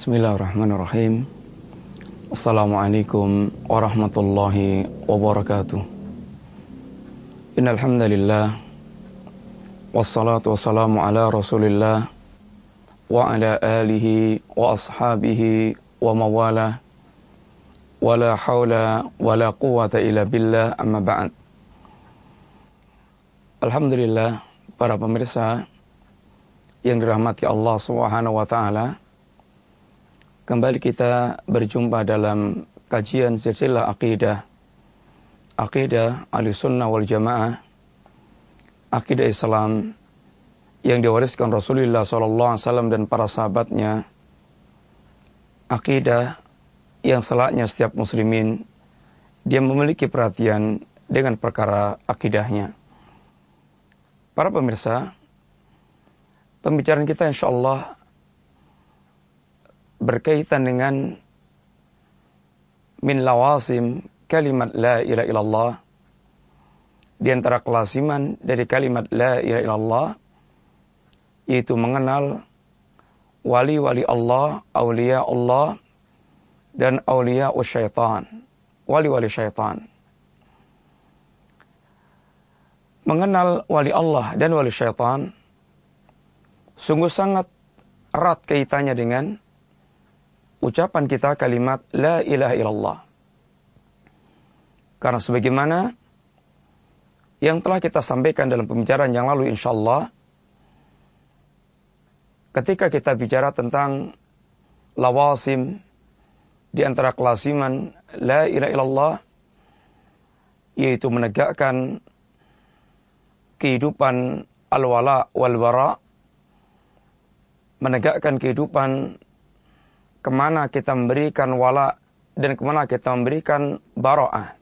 Bismillahirrahmanirrahim. Assalamualaikum warahmatullahi wabarakatuh. Innal hamdalillah wassalatu wassalamu ala Rasulillah wa ala alihi wa ashabihi wa mawala wala haula wala quwata illa billah amma ba'd. Alhamdulillah para pemirsa yang dirahmati Allah Subhanahu wa taala Kembali kita berjumpa dalam kajian silsilah akidah. Akidah al-sunnah wal jamaah. Akidah Islam yang diwariskan Rasulullah SAW dan para sahabatnya. Akidah yang selaknya setiap muslimin dia memiliki perhatian dengan perkara akidahnya. Para pemirsa, pembicaraan kita insya Allah berkaitan dengan min lawasim kalimat la ilaha illallah di antara kelasiman dari kalimat la ilaha illallah yaitu mengenal wali-wali Allah, aulia Allah dan aulia syaitan, wali-wali syaitan. Mengenal wali Allah dan wali syaitan sungguh sangat erat kaitannya dengan ucapan kita kalimat La ilaha illallah. Karena sebagaimana yang telah kita sampaikan dalam pembicaraan yang lalu insya Allah, ketika kita bicara tentang lawasim di antara kelasiman La ilaha illallah, yaitu menegakkan kehidupan al-wala wal-bara, menegakkan kehidupan ke mana kita memberikan wala dan ke mana kita memberikan baro'ah.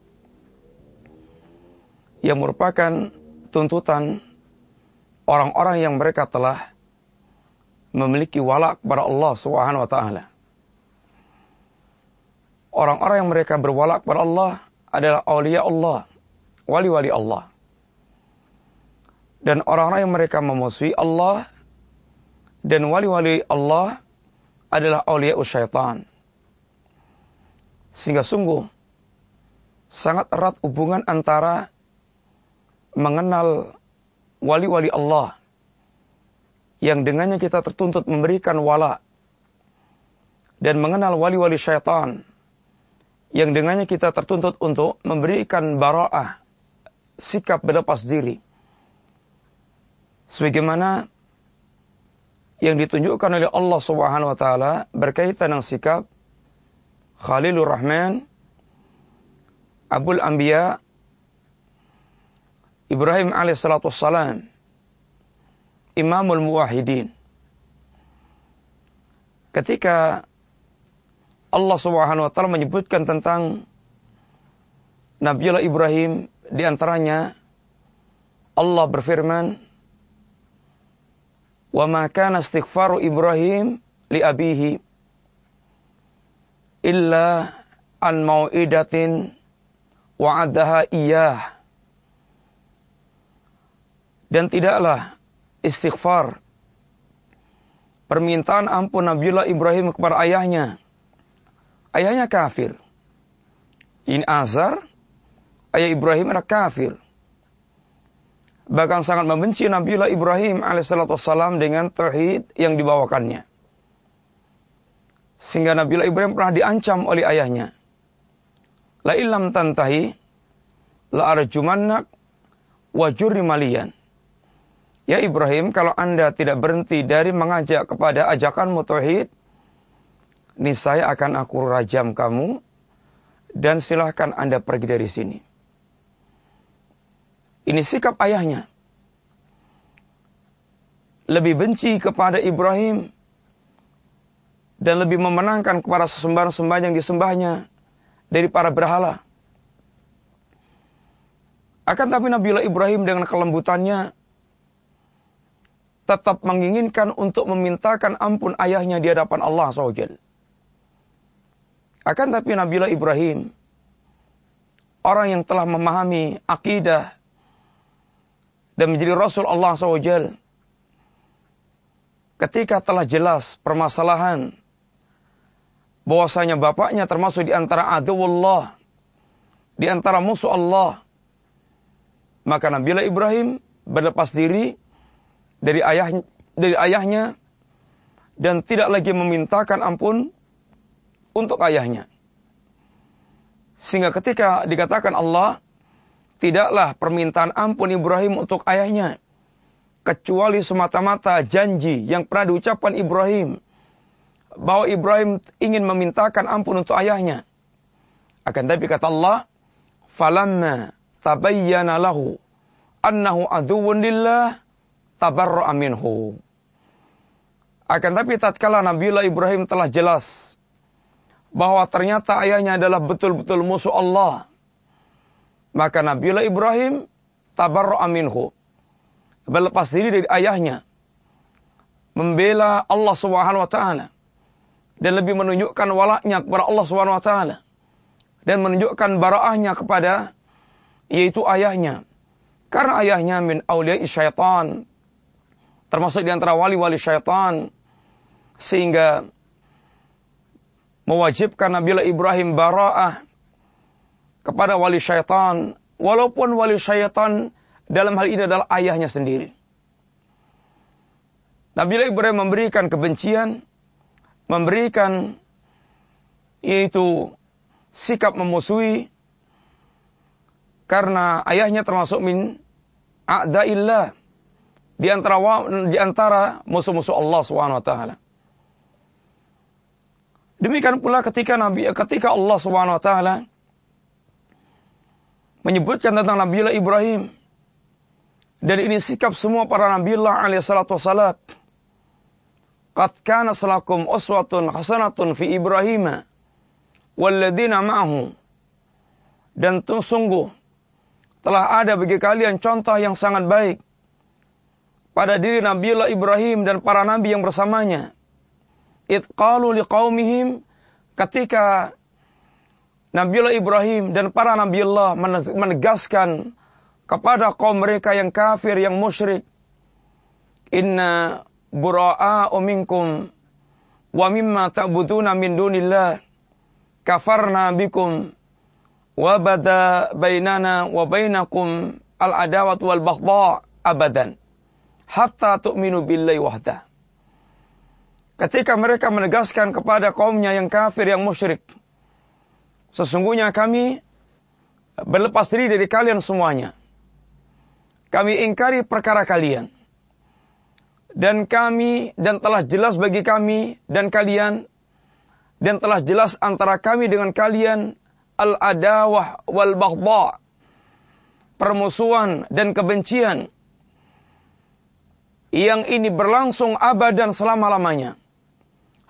Yang merupakan tuntutan orang-orang yang mereka telah memiliki wala kepada Allah Subhanahu wa taala. Orang-orang yang mereka berwala kepada Allah adalah aulia Allah, wali-wali Allah. Dan orang-orang yang mereka memusuhi Allah dan wali-wali Allah adalah awliya syaitan. Sehingga sungguh sangat erat hubungan antara mengenal wali-wali Allah yang dengannya kita tertuntut memberikan wala dan mengenal wali-wali syaitan yang dengannya kita tertuntut untuk memberikan bara'ah sikap berlepas diri sebagaimana yang ditunjukkan oleh Allah Subhanahu wa taala berkaitan dengan sikap Khalilur Rahman Abul Anbiya Ibrahim alaihissalatu wassalam Imamul Muwahidin ketika Allah Subhanahu wa taala menyebutkan tentang Nabiullah Ibrahim di antaranya Allah berfirman wa ma kana istighfaru Ibrahim li abihi illa an mau'idatin wa'adaha iyah dan tidaklah istighfar permintaan ampun Nabiullah Ibrahim kepada ayahnya. Ayahnya kafir. In azar ayah Ibrahim adalah kafir bahkan sangat membenci Nabiullah Ibrahim alaihissalam dengan tauhid yang dibawakannya. Sehingga Nabiullah Ibrahim pernah diancam oleh ayahnya. La ilam tantahi la arjumannak wa malian. Ya Ibrahim, kalau anda tidak berhenti dari mengajak kepada ajakan tauhid, niscaya akan aku rajam kamu dan silahkan anda pergi dari sini. Ini sikap ayahnya. Lebih benci kepada Ibrahim dan lebih memenangkan kepada sesembahan-sembahan yang disembahnya dari para berhala. Akan tapi Nabiullah Ibrahim dengan kelembutannya tetap menginginkan untuk memintakan ampun ayahnya di hadapan Allah SWT. Akan tapi Nabiullah Ibrahim, orang yang telah memahami akidah dan menjadi Rasul Allah SWT. Ketika telah jelas permasalahan bahwasanya bapaknya termasuk di antara aduwullah, di antara musuh Allah. Maka Nabiullah Ibrahim berlepas diri dari ayah dari ayahnya dan tidak lagi memintakan ampun untuk ayahnya. Sehingga ketika dikatakan Allah, tidaklah permintaan ampun Ibrahim untuk ayahnya kecuali semata-mata janji yang pernah diucapkan Ibrahim bahwa Ibrahim ingin memintakan ampun untuk ayahnya. Akan tapi kata Allah, "Falamma tabayyana lahu annahu aduwwun lillah tabarra'a minhu." Akan tapi tatkala Nabiullah Ibrahim telah jelas bahwa ternyata ayahnya adalah betul-betul musuh Allah, maka Nabiullah Ibrahim tabarra'a minhu. Berlepas diri dari ayahnya, membela Allah Subhanahu wa taala. Dan lebih menunjukkan walaknya kepada Allah Subhanahu wa taala. Dan menunjukkan baraahnya kepada yaitu ayahnya. Karena ayahnya min awliya syaitan. Termasuk di antara wali-wali syaitan. Sehingga mewajibkan Nabi Ibrahim baraah kepada wali syaitan walaupun wali syaitan dalam hal ini adalah ayahnya sendiri. Nabi Ibrahim memberikan kebencian, memberikan yaitu sikap memusuhi karena ayahnya termasuk min a'daillah di antara di antara musuh-musuh Allah Subhanahu wa taala. Demikian pula ketika Nabi ketika Allah Subhanahu wa taala menyebutkan tentang Nabi Ibrahim dan ini sikap semua para Nabi Allah alaihi salatu wassalam. Qad kana salakum uswatun hasanatun fi Ibrahim walladzina ma'ahu. Dan sungguh telah ada bagi kalian contoh yang sangat baik pada diri Nabiullah Ibrahim dan para nabi yang bersamanya. Itqalu liqaumihim ketika Nabiullah Ibrahim dan para Nabiullah menegaskan kepada kaum mereka yang kafir, yang musyrik. Inna bura'a minkum wa mimma ta'buduna min dunillah kafarna bikum wa bada bainana wa bainakum al-adawat wal baghdha abadan hatta tu'minu billahi wahda. Ketika mereka menegaskan kepada kaumnya yang kafir, yang musyrik. Sesungguhnya kami berlepas diri dari kalian semuanya kami ingkari perkara kalian. Dan kami, dan telah jelas bagi kami dan kalian, dan telah jelas antara kami dengan kalian, al-adawah wal baghdha permusuhan dan kebencian yang ini berlangsung abadan selama-lamanya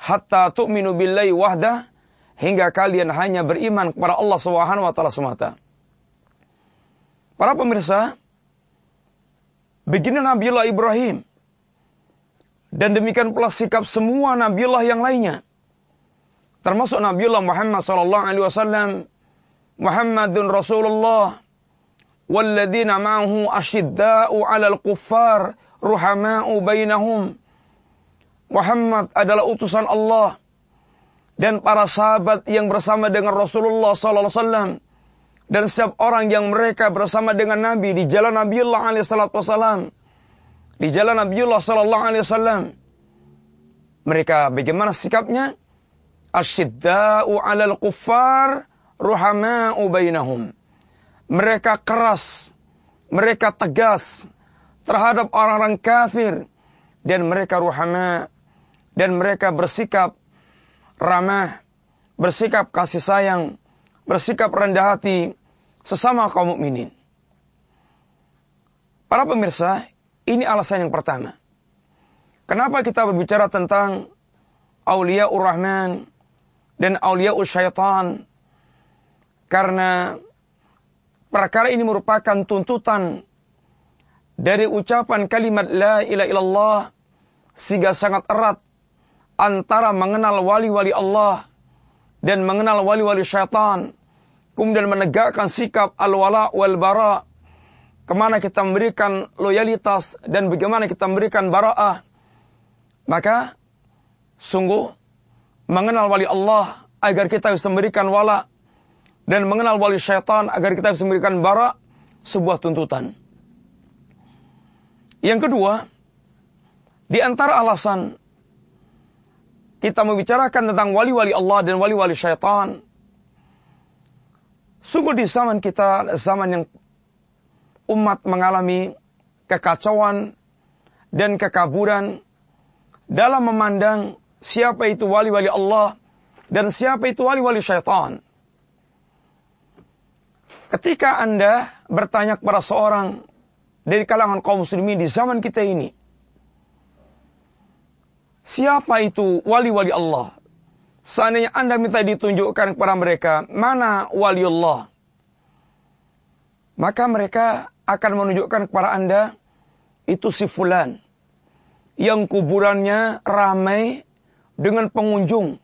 hatta tu'minu billahi wahdah hingga kalian hanya beriman kepada Allah Subhanahu wa taala semata. Para pemirsa, Begini Nabiullah Ibrahim. Dan demikian pula sikap semua Nabiullah yang lainnya. Termasuk Nabiullah Muhammad sallallahu alaihi wasallam, Muhammadun Rasulullah walladzina ma'ahu asyidda'u 'alal kuffar ruhama'u bainahum. Muhammad adalah utusan Allah dan para sahabat yang bersama dengan Rasulullah sallallahu alaihi wasallam dan setiap orang yang mereka bersama dengan Nabi di jalan Nabiullah alaihissalam, di jalan Nabiullah sallallahu alaihi wasallam, mereka bagaimana sikapnya? Asyidda'u 'alal kuffar ruhama'u bainahum. Mereka keras, mereka tegas terhadap orang-orang kafir dan mereka ruhama dan mereka bersikap ramah, bersikap kasih sayang, bersikap rendah hati sesama kaum mukminin. Para pemirsa, ini alasan yang pertama. Kenapa kita berbicara tentang Aulia Ur-Rahman dan Aulia Syaitan? Karena perkara ini merupakan tuntutan dari ucapan kalimat La ilaha illallah sehingga sangat erat antara mengenal wali-wali Allah dan mengenal wali-wali syaitan kemudian menegakkan sikap al-wala wal bara ke mana kita memberikan loyalitas dan bagaimana kita memberikan bara'ah maka sungguh mengenal wali Allah agar kita bisa memberikan wala dan mengenal wali syaitan agar kita bisa memberikan bara sebuah tuntutan. Yang kedua, di antara alasan kita membicarakan tentang wali-wali Allah dan wali-wali syaitan, sungguh di zaman kita, zaman yang umat mengalami kekacauan dan kekaburan dalam memandang siapa itu wali-wali Allah dan siapa itu wali-wali syaitan. Ketika Anda bertanya kepada seorang dari kalangan kaum muslimin di zaman kita ini, siapa itu wali-wali Allah? Seandainya Anda minta ditunjukkan kepada mereka, mana wali Allah? Maka mereka akan menunjukkan kepada Anda, itu si fulan. Yang kuburannya ramai dengan pengunjung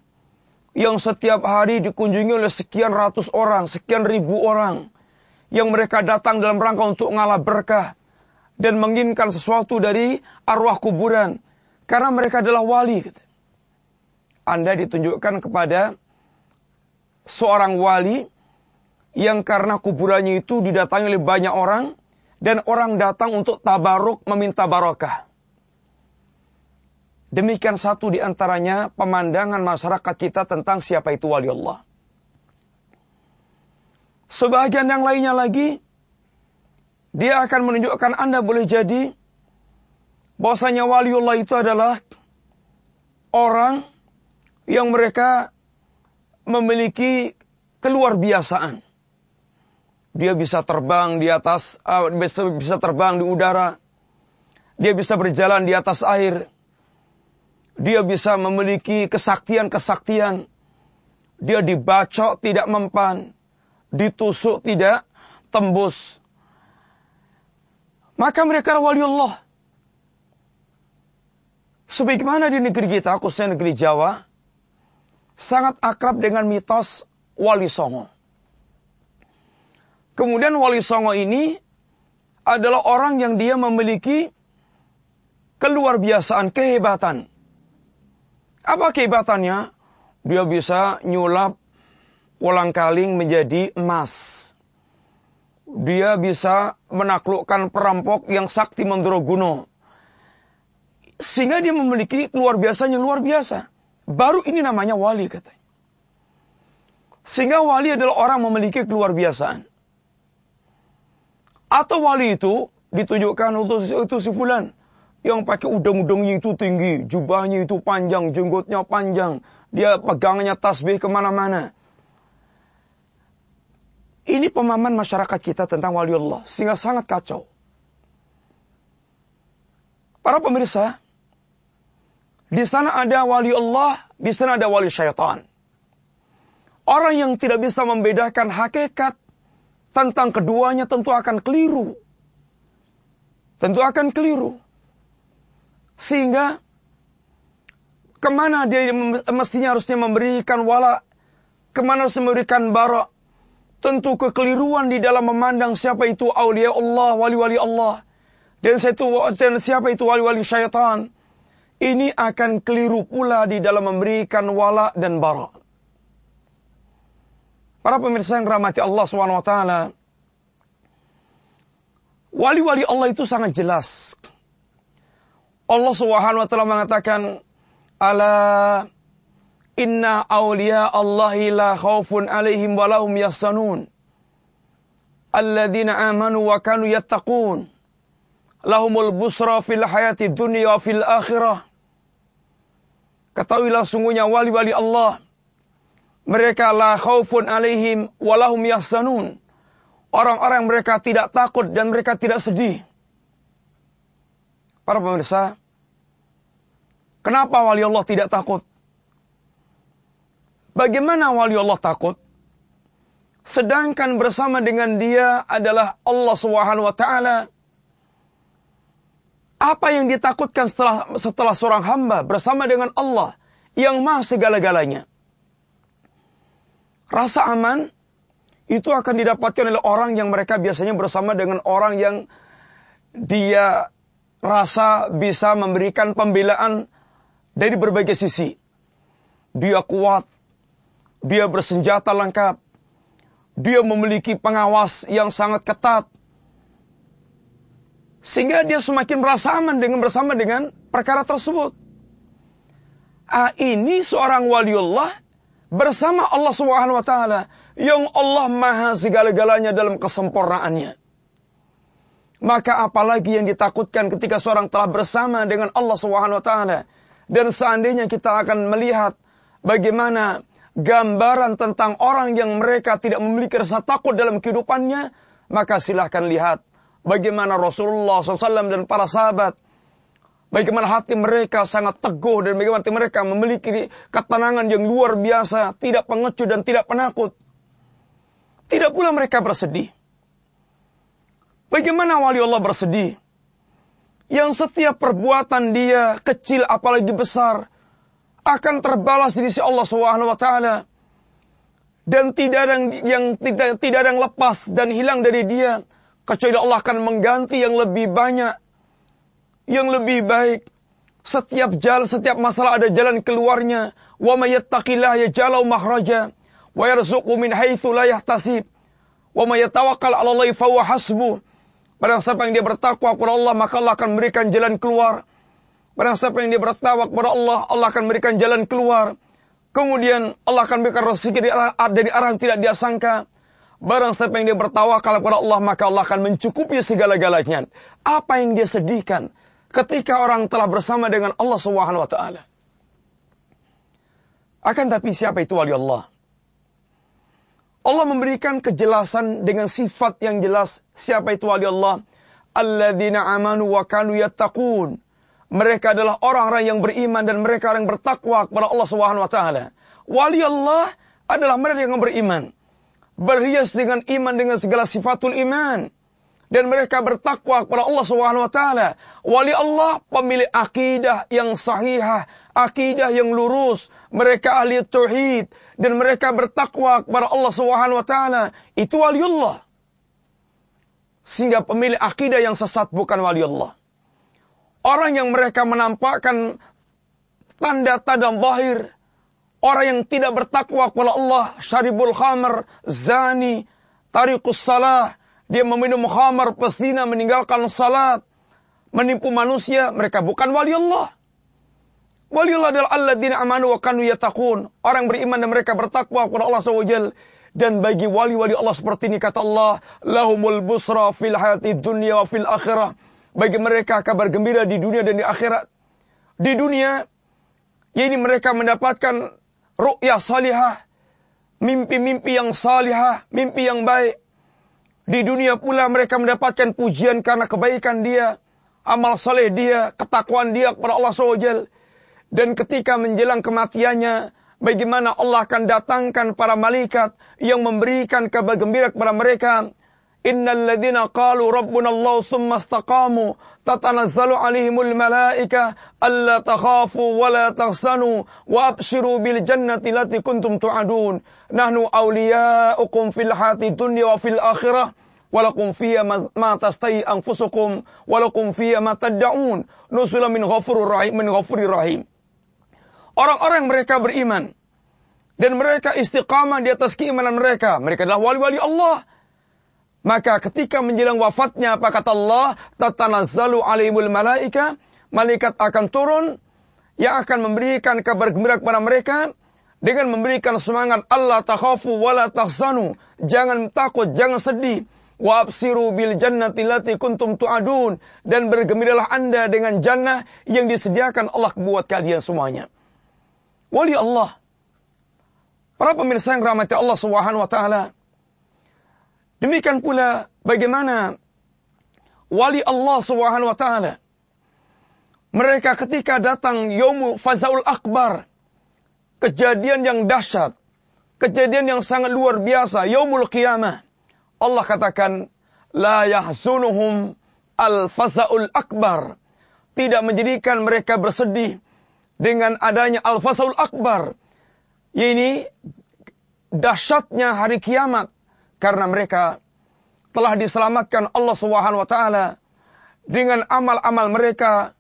yang setiap hari dikunjungi oleh sekian ratus orang, sekian ribu orang, yang mereka datang dalam rangka untuk ngalah berkah dan menginginkan sesuatu dari arwah kuburan, karena mereka adalah wali. Anda ditunjukkan kepada seorang wali yang karena kuburannya itu didatangi oleh banyak orang dan orang datang untuk tabaruk meminta barokah. Demikian satu di antaranya pemandangan masyarakat kita tentang siapa itu wali Allah. Sebagian yang lainnya lagi, dia akan menunjukkan Anda boleh jadi bahwasanya Allah itu adalah orang yang mereka memiliki keluar biasaan. Dia bisa terbang di atas, uh, bisa terbang di udara. Dia bisa berjalan di atas air. Dia bisa memiliki kesaktian-kesaktian. Dia dibacok tidak mempan. Ditusuk tidak tembus. Maka mereka wali Allah. Sebagaimana di negeri kita, khususnya negeri Jawa, sangat akrab dengan mitos wali songo. Kemudian wali songo ini adalah orang yang dia memiliki keluar biasaan, kehebatan. Apa kehebatannya? Dia bisa nyulap ulang kaling menjadi emas. Dia bisa menaklukkan perampok yang sakti Mandoroguno. Sehingga dia memiliki luar biasanya luar biasa. Baru ini namanya wali katanya. Sehingga wali adalah orang memiliki keluar biasaan. Atau wali itu ditunjukkan untuk itu si fulan yang pakai udang-udangnya itu tinggi, jubahnya itu panjang, jenggotnya panjang, dia pegangnya tasbih ke mana-mana. Ini pemahaman masyarakat kita tentang wali Allah, sehingga sangat kacau. Para pemirsa, di sana ada wali Allah, di sana ada wali syaitan. Orang yang tidak bisa membedakan hakikat tentang keduanya tentu akan keliru. Tentu akan keliru. Sehingga ke mana dia mestinya harusnya memberikan wala, ke mana harus memberikan bara. Tentu kekeliruan di dalam memandang siapa itu aulia Allah, wali-wali Allah. Dan siapa itu wali-wali syaitan. Ini akan keliru pula di dalam memberikan wala dan bara. Para pemirsa yang rahmati Allah SWT. Wali-wali Allah itu sangat jelas. Allah Subhanahu wa taala mengatakan ala inna awliya Allahi la khaufun alaihim wa lahum alladzina amanu wa kanu yattaqun lahumul busra fil hayati dunya wa fil akhirah Ketahuilah sungguhnya wali-wali Allah mereka la khaufun alaihim wa lahum yahsanun orang-orang mereka tidak takut dan mereka tidak sedih Para pemirsa, kenapa wali Allah tidak takut? Bagaimana wali Allah takut? Sedangkan bersama dengan dia adalah Allah Subhanahu wa taala. Apa yang ditakutkan setelah setelah seorang hamba bersama dengan Allah yang Maha segala-galanya? Rasa aman itu akan didapatkan oleh orang yang mereka biasanya bersama dengan orang yang dia rasa bisa memberikan pembelaan dari berbagai sisi. Dia kuat, dia bersenjata lengkap, dia memiliki pengawas yang sangat ketat, sehingga dia semakin merasa aman dengan bersama dengan perkara tersebut. Ah, ini seorang waliullah bersama Allah Subhanahu wa taala yang Allah Maha segala-galanya dalam kesempurnaannya. Maka apalagi yang ditakutkan ketika seorang telah bersama dengan Allah Subhanahu wa taala dan seandainya kita akan melihat bagaimana gambaran tentang orang yang mereka tidak memiliki rasa takut dalam kehidupannya, maka silahkan lihat bagaimana Rasulullah SAW dan para sahabat, bagaimana hati mereka sangat teguh dan bagaimana hati mereka memiliki ketenangan yang luar biasa, tidak pengecut dan tidak penakut. Tidak pula mereka bersedih. Bagaimana wali Allah bersedih? Yang setiap perbuatan dia kecil apalagi besar akan terbalas di sisi Allah Subhanahu wa taala. Dan tidak ada yang, yang tidak tidak ada yang lepas dan hilang dari dia Kecuali Allah akan mengganti yang lebih banyak. Yang lebih baik. Setiap jalan, setiap masalah ada jalan keluarnya. Wa mayattaqillah yajalau mahraja. Wa yarzuqu min haitsu la yahtasib. Wa mayatawakkal 'ala Allah fa hasbuh. Barang siapa yang dia bertakwa kepada Allah, maka Allah akan memberikan jalan keluar. Barang siapa yang dia bertakwa kepada Allah, Allah akan memberikan jalan keluar. Kemudian Allah akan berikan rezeki dari arah, dari arah yang tidak dia sangka. Barang siapa yang dia bertawakal kepada Allah, maka Allah akan mencukupi segala-galanya. Apa yang dia sedihkan ketika orang telah bersama dengan Allah Subhanahu wa taala. Akan tapi siapa itu wali Allah? Allah memberikan kejelasan dengan sifat yang jelas siapa itu wali Allah. Alladzina amanu wa kanu yattaqun. Mereka adalah orang-orang yang beriman dan mereka yang bertakwa kepada Allah Subhanahu wa taala. Wali Allah adalah mereka yang beriman berhias dengan iman dengan segala sifatul iman dan mereka bertakwa kepada Allah Subhanahu wa taala. Wali Allah pemilik akidah yang sahihah, akidah yang lurus, mereka ahli tauhid dan mereka bertakwa kepada Allah Subhanahu wa taala. Itu wali Allah. Sehingga pemilik akidah yang sesat bukan wali Allah. Orang yang mereka menampakkan tanda-tanda zahir Orang yang tidak bertakwa kepada Allah, syaribul khamar, zani, tarikus salah, dia meminum khamar, pesina, meninggalkan salat, menipu manusia, mereka bukan wali Allah. Wali Allah adalah alladzina amanu wa kanu yatakun. Orang beriman dan mereka bertakwa kepada Allah SWT. Dan bagi wali-wali Allah seperti ini kata Allah, lahumul busra fil hayati dunya wa fil akhirah. Bagi mereka kabar gembira di dunia dan di akhirat. Di dunia, ya ini mereka mendapatkan ru'ya salihah, mimpi-mimpi yang salihah, mimpi yang baik. Di dunia pula mereka mendapatkan pujian karena kebaikan dia, amal saleh dia, ketakwaan dia kepada Allah SWT. Dan ketika menjelang kematiannya, bagaimana Allah akan datangkan para malaikat yang memberikan kabar gembira kepada mereka Innal ladzina qalu rabbuna Allah thumma istaqamu tatanazzalu alaihimul malaika alla takhafu wa la tahzanu wa abshiru bil jannati allati kuntum tu'adun nahnu awliya'ukum fil hayati dunya wa fil akhirah walakum fiha ma tastai anfusukum walakum fiha ma tad'un nusula min ghafurir rahim min ghafurir rahim Orang-orang mereka beriman dan mereka istiqamah di atas keimanan mereka. Mereka adalah wali-wali Allah maka ketika menjelang wafatnya apa kata Allah? Tatanazzalu alaihimul malaika. Malaikat akan turun yang akan memberikan kabar gembira kepada mereka dengan memberikan semangat Allah takhafu wala tahzanu. Jangan takut, jangan sedih. Wa absiru bil jannati lati kuntum tu'adun dan bergembiralah Anda dengan jannah yang disediakan Allah buat kalian semuanya. Wali Allah. Para pemirsa yang rahmati Allah Subhanahu wa taala, Demikian pula bagaimana wali Allah Subhanahu wa taala. Mereka ketika datang Yomu Fazaul Akbar kejadian yang dahsyat kejadian yang sangat luar biasa Yaumul Qiyamah Allah katakan la yahzunuhum al fazaul akbar. Tidak menjadikan mereka bersedih dengan adanya al fazaul akbar. Ini dahsyatnya hari kiamat karena mereka telah diselamatkan Allah Subhanahu wa taala dengan amal-amal mereka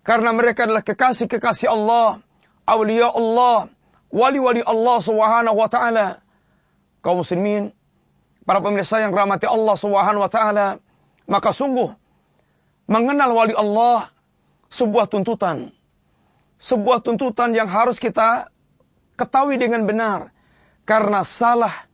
karena mereka adalah kekasih-kekasih Allah, aulia Allah, wali-wali Allah Subhanahu wa taala. Kaum muslimin, para pemirsa yang rahmati Allah Subhanahu wa taala, maka sungguh mengenal wali Allah sebuah tuntutan. Sebuah tuntutan yang harus kita ketahui dengan benar. Karena salah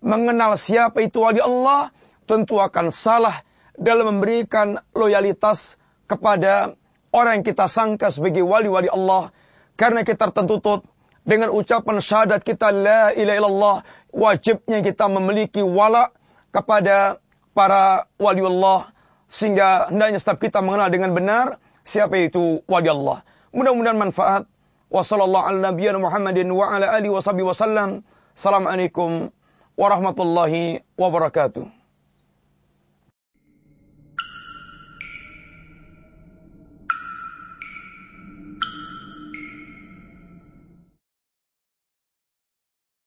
mengenal siapa itu wali Allah, tentu akan salah dalam memberikan loyalitas kepada orang yang kita sangka sebagai wali-wali Allah. Karena kita tertutup dengan ucapan syahadat kita la ilaha illallah wajibnya kita memiliki wala kepada para wali Allah sehingga hendaknya setiap kita mengenal dengan benar siapa itu wali Allah. Mudah-mudahan manfaat. Wassalamualaikum warahmatullahi wabarakatuh. Assalamualaikum warahmatullahi wabarakatuh.